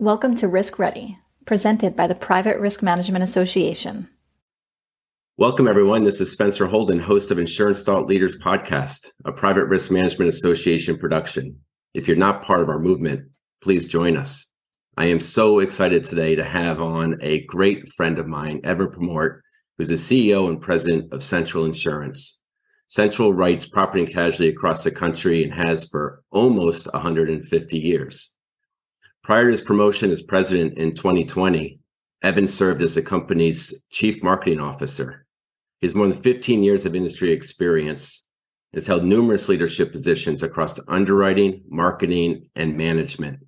Welcome to Risk Ready, presented by the Private Risk Management Association. Welcome, everyone. This is Spencer Houldin, host of Insurance Thought Leaders Podcast, a Private Risk Management Association production. If you're not part of our movement, please join us. I am so excited today to have on a great friend of mine, Evan Purmort, who's the CEO and president of Central Insurance. Central writes property and casualty across the country and has for almost 150 years. Prior to his promotion as president in 2020, Evans served as the company's chief marketing officer. He has more than 15 years of industry experience, has held numerous leadership positions across underwriting, marketing, and management.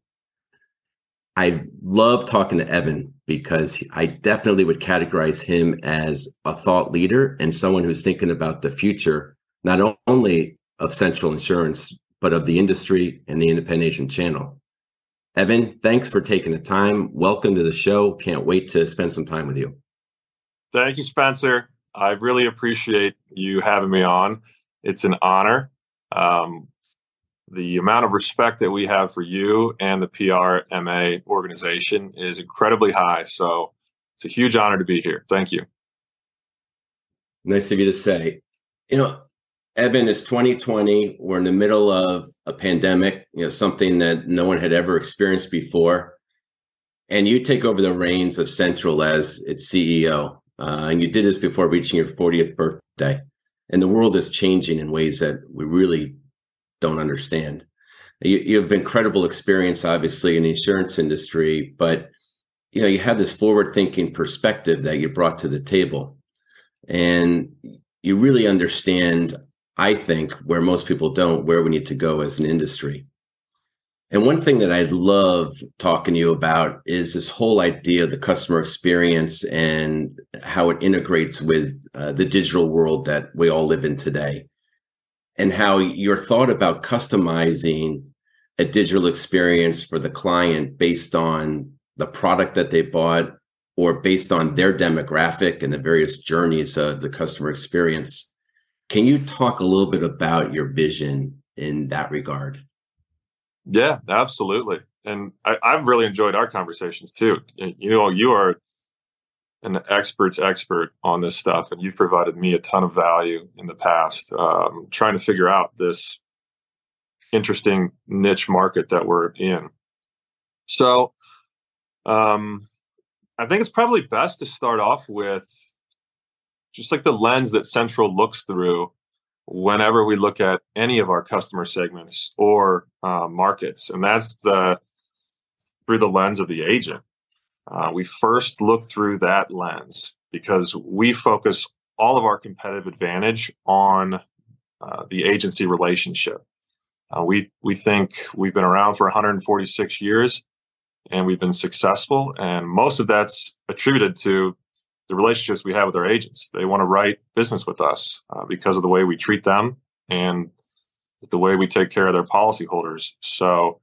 I love talking to Evan because I definitely would categorize him as a thought leader and someone who's thinking about the future, not only of Central Insurance, but of the industry and the independent agent channel. Evan, thanks for taking the time. Welcome to the show. Can't wait to spend some time with you. Thank you, Spencer. I really appreciate you having me on. It's an honor. Um, the amount of respect that we have for you and the PRMA organization is incredibly high. So it's a huge honor to be here. Thank you. Nice of you to say. You know, Evan, it's 2020. We're in the middle of a pandemic, you know, something that no one had ever experienced before. And you take over the reins of Central as its CEO. Uh, and you did this before reaching your 40th birthday. And the world is changing in ways that we really don't understand. You, you have incredible experience, obviously, in the insurance industry, but you know you have this forward-thinking perspective that you brought to the table, and you really understand I think, where most people don't, where we need to go as an industry. And one thing that I love talking to you about is this whole idea of the customer experience and how it integrates with uh, the digital world that we all live in today. And how your thought about customizing a digital experience for the client based on the product that they bought or based on their demographic and the various journeys of the customer experience can you talk a little bit about your vision in that regard? Yeah, absolutely. And I, have really enjoyed our conversations too. You know, you are an expert's expert on this stuff, and you've provided me a ton of value in the past um, trying to figure out this interesting niche market that we're in. So, um, I think it's probably best to start off with just like the lens that Central looks through whenever we look at any of our customer segments or uh, markets, and that's the through the lens of the agent. Uh, we first look through that lens because we focus all of our competitive advantage on uh, the agency relationship. Uh, we we think we've been around for 146 years, and we've been successful, and most of that's attributed to the relationships we have with our agents. They want to write business with us uh, because of the way we treat them and the way we take care of their policyholders. So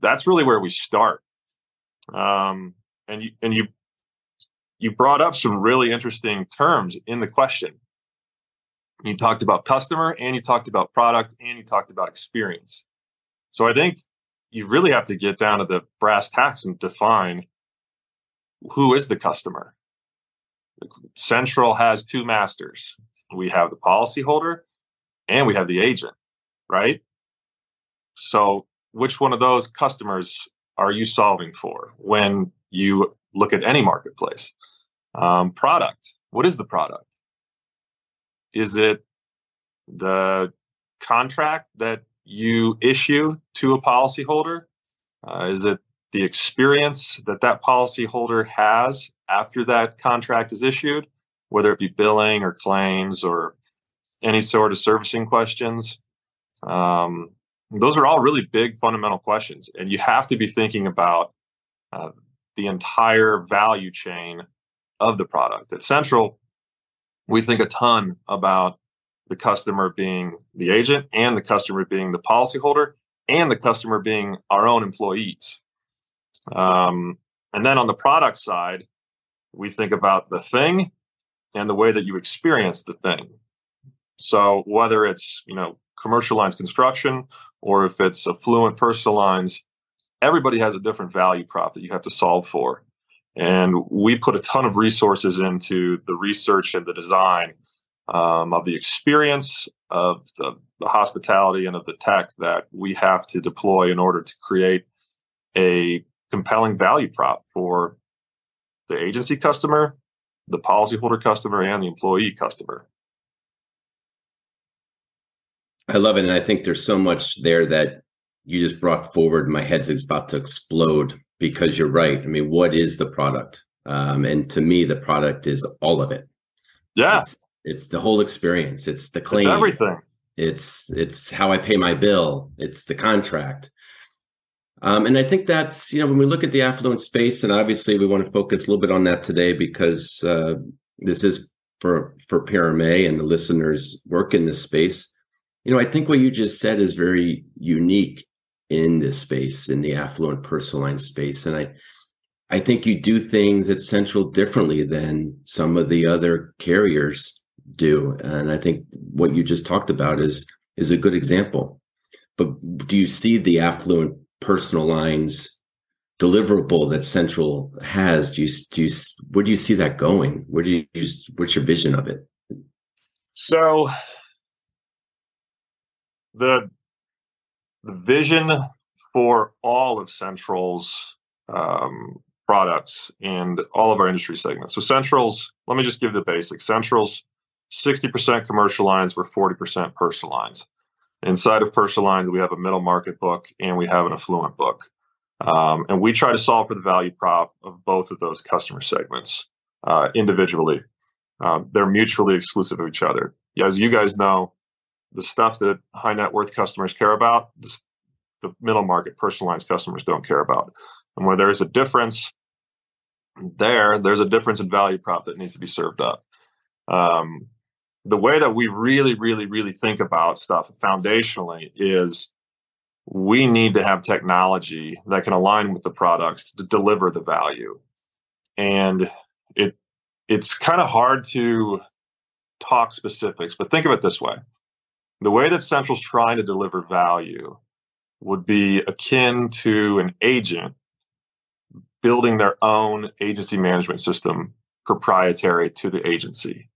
that's really where we start. Um, and you and you you brought up some really interesting terms in the question. You talked about customer and you talked about product and you talked about experience. So I think you really have to get down to the brass tacks and define who is the customer Central has two masters. We have the policyholder and we have the agent, right? So, which one of those customers are you solving for when you look at any marketplace? Um, product. What is the product? Is it the contract that you issue to a policyholder? Uh, is it the experience that that policyholder has after that contract is issued, whether it be billing or claims or any sort of servicing questions. Um, those are all really big fundamental questions, and you have to be thinking about uh, the entire value chain of the product. At Central, we think a ton about the customer being the agent and the customer being the policyholder and the customer being our own employees. Um, and then on the product side, we think about the thing and the way that you experience the thing. So whether it's you know commercial lines construction or if it's affluent personal lines, everybody has a different value prop that you have to solve for. And we put a ton of resources into the research and the design um, of the experience of the, the, hospitality and of the tech that we have to deploy in order to create a compelling value prop for the agency customer, the policyholder customer, and the employee customer. I love it. And I think there's so much there that you just brought forward. My head's about to explode because you're right. I mean, what is the product? Um, and to me, the product is all of it. Yeah. It's, it's the whole experience. It's the claim. It's everything. It's it's how I pay my bill. It's the contract. Um, and I think that's you know when we look at the affluent space, and obviously we want to focus a little bit on that today because uh, this is for for PRMA and the listeners work in this space. You know, I think what you just said is very unique in this space, in the affluent personal line space, and I I think you do things at Central differently than some of the other carriers do, and I think what you just talked about is is a good example. But do you see the affluent personal lines deliverable that Central has? Do you, do you where do you see that going? Where do you what's your vision of it? So the the vision for all of Central's um, products and all of our industry segments. So Central's, let me just give the basics. Central's 60% commercial lines, we're 40% personal lines. Inside of personal lines, we have a middle market book and we have an affluent book. Um, and we try to solve for the value prop of both of those customer segments uh, individually. Um, they're mutually exclusive of each other. As you guys know, the stuff that high net worth customers care about, this, the middle market personal lines customers don't care about. And where there's a difference there, there's a difference in value prop that needs to be served up. Um, the way that we really, really, really think about stuff foundationally is we need to have technology that can align with the products to deliver the value. And it it's kind of hard to talk specifics, but think of it this way. The way that Central's trying to deliver value would be akin to an agent building their own agency management system proprietary to the agency.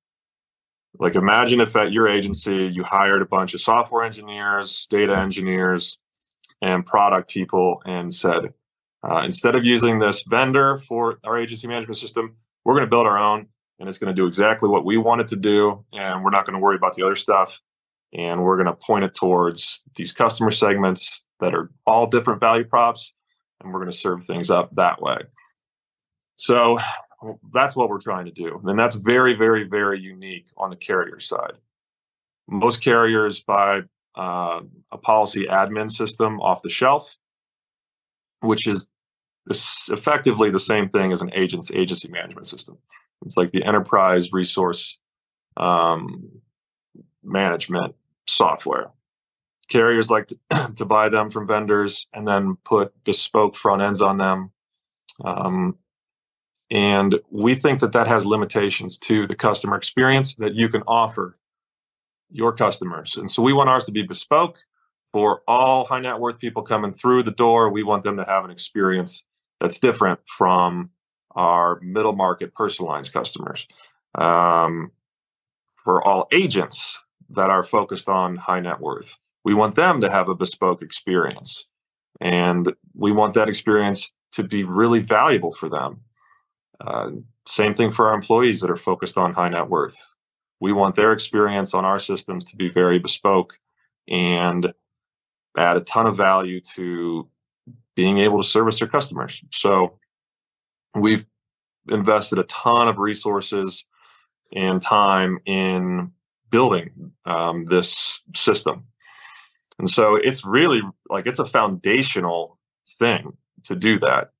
Like imagine if at your agency you hired a bunch of software engineers, data engineers, and product people and said, uh, instead of using this vendor for our agency management system, we're going to build our own and it's going to do exactly what we want it to do. And we're not going to worry about the other stuff. And we're going to point it towards these customer segments that are all different value props. And we're going to serve things up that way. So that's what we're trying to do. And that's very, very, very unique on the carrier side. Most carriers buy uh, a policy admin system off the shelf, which is effectively the same thing as an agent's agency management system. It's like the enterprise resource um, management software. Carriers like to, to, buy them from vendors and then put bespoke front ends on them. Um, and we think that that has limitations to the customer experience that you can offer your customers. And so we want ours to be bespoke for all high net worth people coming through the door. We want them to have an experience that's different from our middle market personalized customers. Um, for all agents that are focused on high net worth, we want them to have a bespoke experience. And we want that experience to be really valuable for them. Uh, same thing for our employees that are focused on high net worth. We want their experience on our systems to be very bespoke and add a ton of value to being able to service their customers. So we've invested a ton of resources and time in building um, this system. And so it's really like it's a foundational thing to do that.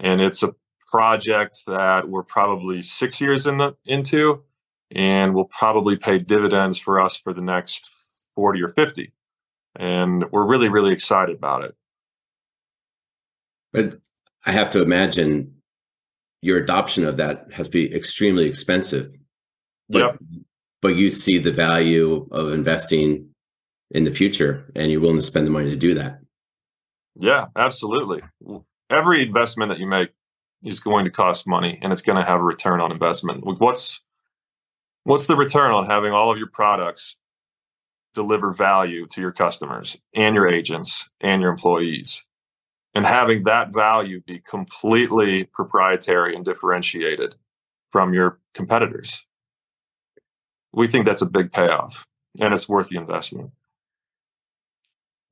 And it's a project that we're probably six years in the, into and will probably pay dividends for us for the next 40 or 50 and we're really really excited about it but i have to imagine your adoption of that has to be extremely expensive but, yep. but you see the value of investing in the future and you're willing to spend the money to do that Yeah, absolutely. Every investment that you make is going to cost money and it's going to have a return on investment. What's what's the return on having all of your products deliver value to your customers and your agents and your employees? And having that value be completely proprietary and differentiated from your competitors. We think that's a big payoff and it's worth the investment.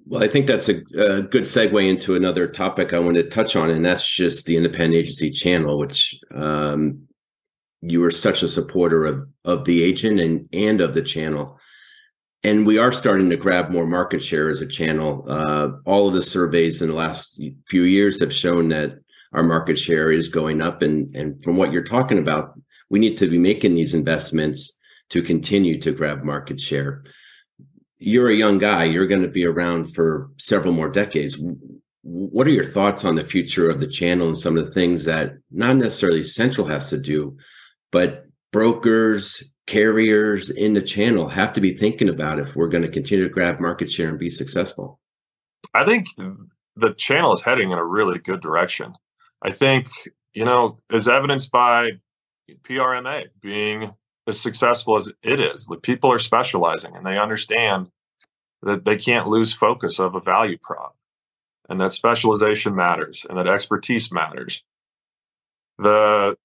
Well, I think that's a, a, good segue into another topic I want to touch on, and that's just the independent agency channel, which um, you were such a supporter of of the agent and and of the channel. And we are starting to grab more market share as a channel. Uh, all of the surveys in the last few years have shown that our market share is going up. And, and from what you're talking about, we need to be making these investments to continue to grab market share you're a young guy, you're going to be around for several more decades. What are your thoughts on the future of the channel and some of the things that not necessarily Central has to do, but brokers, carriers in the channel have to be thinking about if we're going to continue to grab market share and be successful? I think the channel is heading in a really good direction. I think, you know, as evidenced by PRMA being as successful as it is. Like people are specializing and they understand that they can't lose focus of a value prop and that specialization matters and that expertise matters. The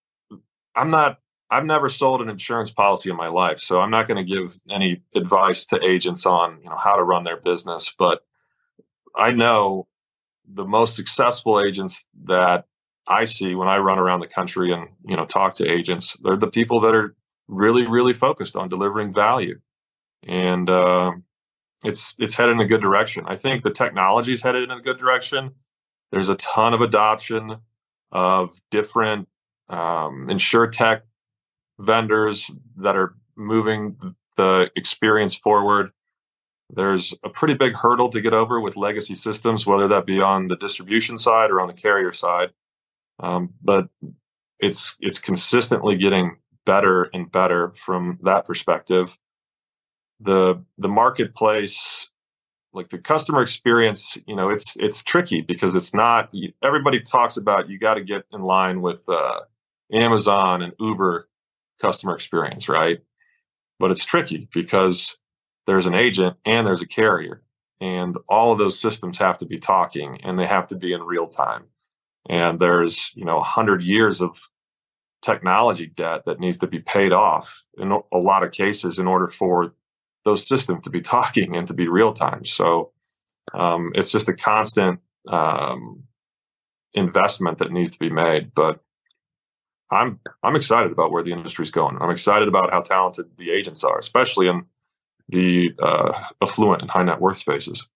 I'm not I've never sold an insurance policy in my life, so I'm not going to give any advice to agents on, you know, how to run their business, but I know the most successful agents that I see when I run around the country and, you know, talk to agents, they're the people that are really, really focused on delivering value, and uh, it's it's headed in a good direction. I think the technology is headed in a good direction. There's a ton of adoption of different um, insure tech vendors that are moving the experience forward. There's a pretty big hurdle to get over with legacy systems, whether that be on the distribution side or on the carrier side. Um, but it's it's consistently getting better and better from that perspective. The the marketplace, like the customer experience, you know, it's it's tricky because it's not. Everybody talks about you got to get in line with uh, Amazon and Uber customer experience, right? But it's tricky because there's an agent and there's a carrier, and all of those systems have to be talking and they have to be in real time. And there's you know a hundred years of technology debt that needs to be paid off in a lot of cases in order for those systems to be talking and to be real time. So um, it's just a constant um, investment that needs to be made. But I'm I'm excited about where the industry's going. I'm excited about how talented the agents are, especially in the uh, affluent and high net worth spaces.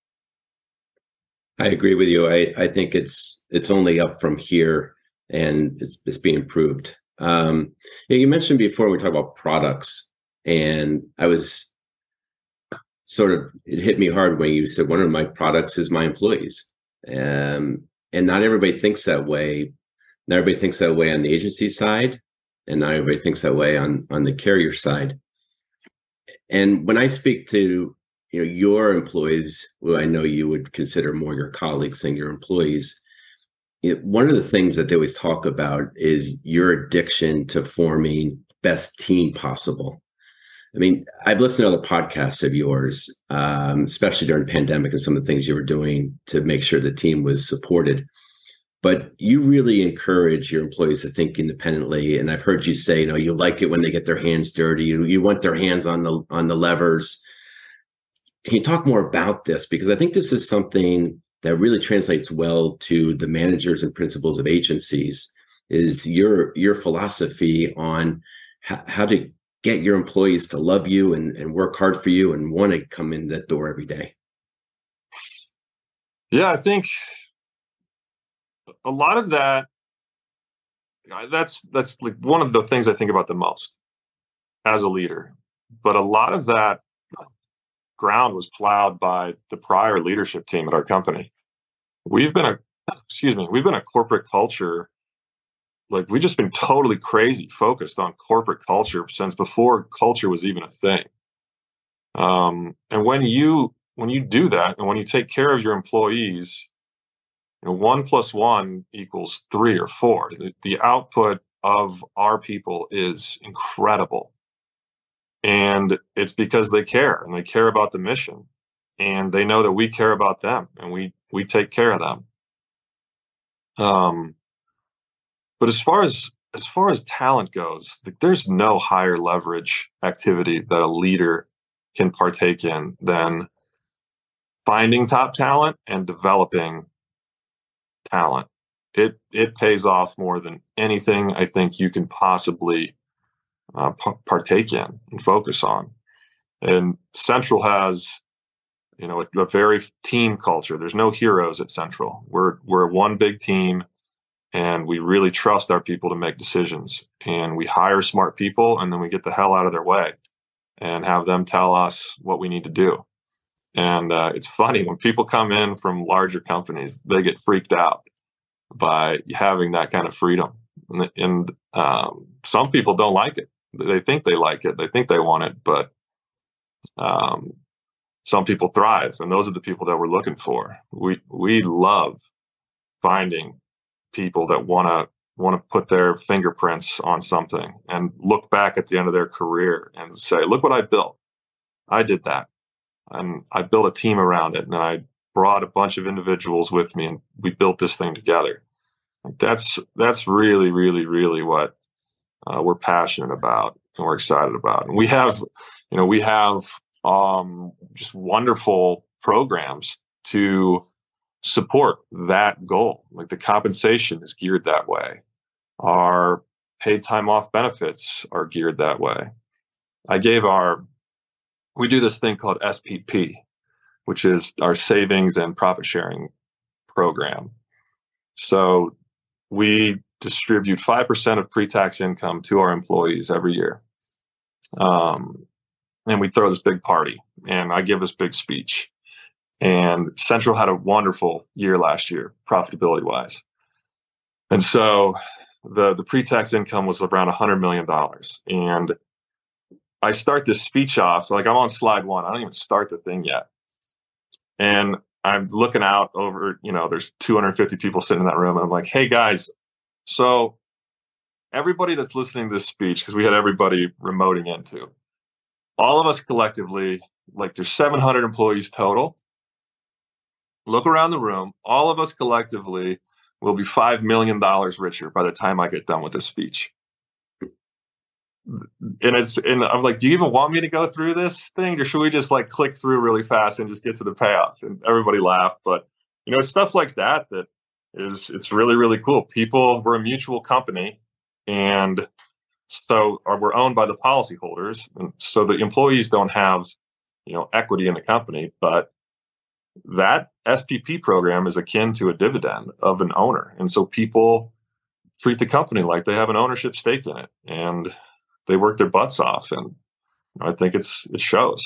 I agree with you. I, I think it's it's only up from here and it's, it's being improved. Um, you, know, you mentioned before we talk about products, and I was sort of it hit me hard when you said one of my products is my employees, um, and not everybody thinks that way. Not everybody thinks that way on the agency side, and not everybody thinks that way on on the carrier side. And when I speak to you know your employees, who I know you would consider more your colleagues than your employees, it, one of the things that they always talk about is your addiction to forming best team possible. I mean, I've listened to other podcasts of yours, um, especially during the pandemic and some of the things you were doing to make sure the team was supported. But you really encourage your employees to think independently. And I've heard you say, you know, you like it when they get their hands dirty. You, you want their hands on the on the levers. Can you talk more about this? Because I think this is something that really translates well to the managers and principals of agencies is your your philosophy on how, how to get your employees to love you and, and work hard for you and want to come in that door every day. Yeah i think a lot of that that's that's like one of the things i think about the most as a leader but a lot of that ground was plowed by the prior leadership team at our company we've been a excuse me we've been a corporate culture like we've just been totally crazy focused on corporate culture since before culture was even a thing um, and when you when you do that and when you take care of your employees you know, one plus one equals three or four. The, the output of our people is incredible. And it's because they care and they care about the mission and they know that we care about them and we we take care of them. Um, but as far as as far as talent goes, there's no higher leverage activity that a leader can partake in than finding top talent and developing talent. It it pays off more than anything I think you can possibly uh, partake in and focus on. And Central has, you know, a, a very team culture. There's no heroes at Central. We're we're one big team and we really trust our people to make decisions and we hire smart people and then we get the hell out of their way and have them tell us what we need to do and uh, it's funny when people come in from larger companies they get freaked out by having that kind of freedom and, and um, some people don't like it they think they like it they think they want it but um, some people thrive and those are the people that we're looking for we we love finding people that want to want to put their fingerprints on something and look back at the end of their career and say, "Look what I built. I did that, and I built a team around it, and I brought a bunch of individuals with me, and we built this thing together." That's that's really, really, really what uh, we're passionate about and we're excited about. And we have, you know, we have um, just wonderful programs to support that goal. Like the compensation is geared that way. Our paid time off benefits are geared that way. I gave our, we do this thing called SPP, which is our savings and profit sharing program. So we distribute 5% of pre tax income to our employees every year. Um, and we throw this big party, and I give this big speech. And Central had a wonderful year last year, profitability wise. And so the the pre-tax income was around $100 million. And I start this speech off, like I'm on slide one. I don't even start the thing yet. And I'm looking out over, you know, there's 250 people sitting in that room. And I'm like, hey guys, so everybody that's listening to this speech, because we had everybody remoting into, all of us collectively, like there's 700 employees total look around the room. All of us collectively will be $5 million richer by the time I get done with this speech. And it's, and I'm like, do you even want me to go through this thing or should we just like click through really fast and just get to the payoff? And everybody laughed. But, you know, it's stuff like that that is, it's really, really cool. People, we're a mutual company and so we're owned by the policyholders. And so the employees don't have, you know, equity in the company, but that SPP program is akin to a dividend of an owner. And so people treat the company like they have an ownership stake in it and they work their butts off. And I think it's, it shows.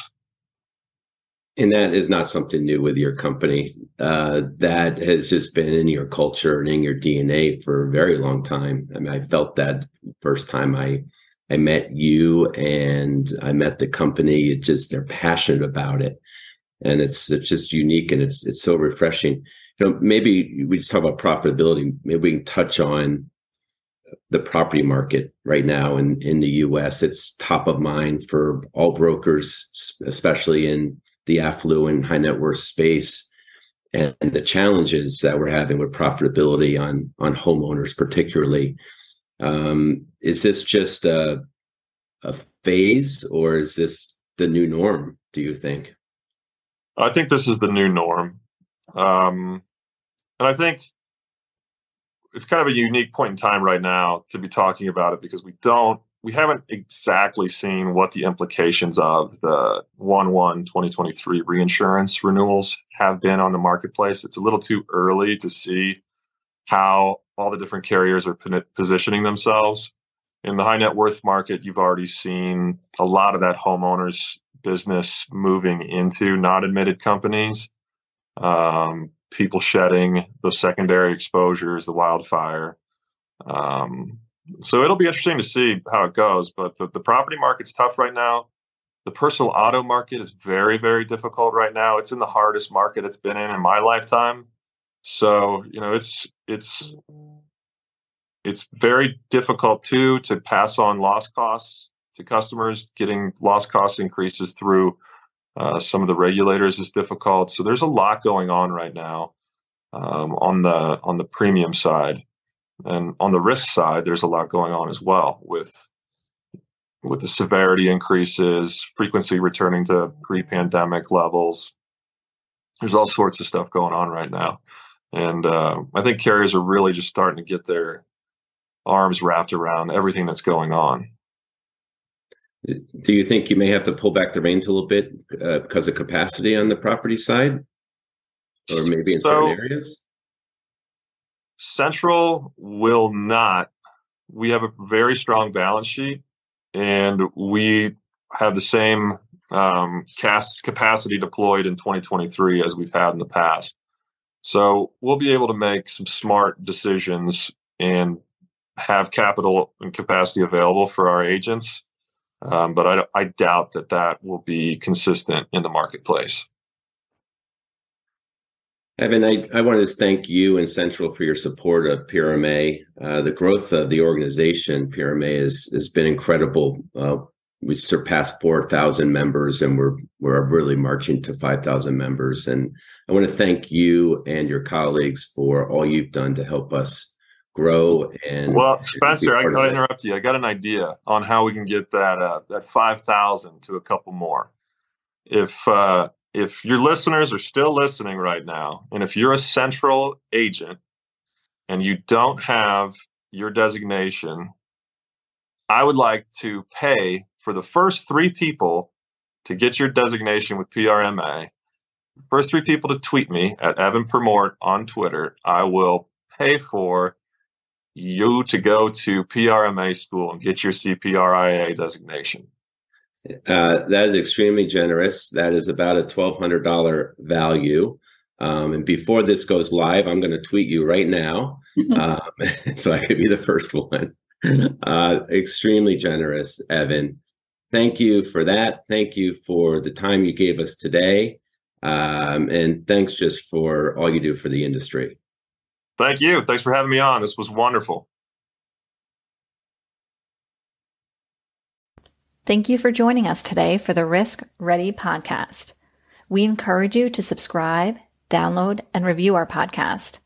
And that is not something new with your company. Uh, that has just been in your culture and in your DNA for a very long time. I mean, I felt that first time I I met you and I met the company. It just they're passionate about it and it's it's just unique and it's it's so refreshing. You know, maybe we just talk about profitability. Maybe we can touch on the property market right now in in the U.S. It's top of mind for all brokers, especially in the affluent high net worth space, and, and the challenges that we're having with profitability on on homeowners, particularly. Um, is this just a a phase, or is this the new norm? Do you think? I think this is the new norm. Um, and I think it's kind of a unique point in time right now to be talking about it because we don't, we haven't exactly seen what the implications of the 1 1 2023 reinsurance renewals have been on the marketplace. It's a little too early to see how all the different carriers are positioning themselves. In the high net worth market, you've already seen a lot of that homeowners business moving into non admitted companies, um, people shedding the secondary exposures, the wildfire. Um, so it'll be interesting to see how it goes. But the, the property market's tough right now. The personal auto market is very, very difficult right now. It's in the hardest market it's been in in my lifetime. So you know, it's it's it's very difficult too to pass on loss costs to customers. Getting loss cost increases through uh, some of the regulators is difficult. So there's a lot going on right now um, on the on the premium side, and on the risk side, there's a lot going on as well with with the severity increases, frequency returning to pre-pandemic levels. There's all sorts of stuff going on right now, and uh, I think carriers are really just starting to get their arms wrapped around everything that's going on. Do you think you may have to pull back the reins a little bit uh, because of capacity on the property side, or maybe in so, certain areas? Central will not. We have a very strong balance sheet, and we have the same um, cast capacity deployed in 2023 as we've had in the past. So we'll be able to make some smart decisions and have capital and capacity available for our agents. Um, but I, I doubt that that will be consistent in the marketplace. Evan, I, I wanted to thank you and Central for your support of PRMA. Uh, the growth of the organization, PRMA, has, has been incredible. Uh, we surpassed 4,000 members and we're, we're really marching to 5,000 members. And I want to thank you and your colleagues for all you've done to help us grow and well spencer i gotta interrupt you i got an idea on how we can get that uh, that 5000 to a couple more if uh, if your listeners are still listening right now and if you're a central agent and you don't have your designation i would like to pay for the first three people to get your designation with prma first three people to tweet me at evan Purmort on twitter i will pay for you to go to PRMA school and get your CPRIA designation? Uh, that is extremely generous. That is about a $1,200 value. Um, and before this goes live, I'm going to tweet you right now. um, so I could be the first one. Uh, extremely generous, Evan. Thank you for that. Thank you for the time you gave us today. Um, and thanks just for all you do for the industry. Thank you. Thanks for having me on. This was wonderful. Thank you for joining us today for the Risk Ready podcast. We encourage you to subscribe, download, and review our podcast.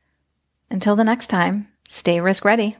Until the next time, stay risk ready.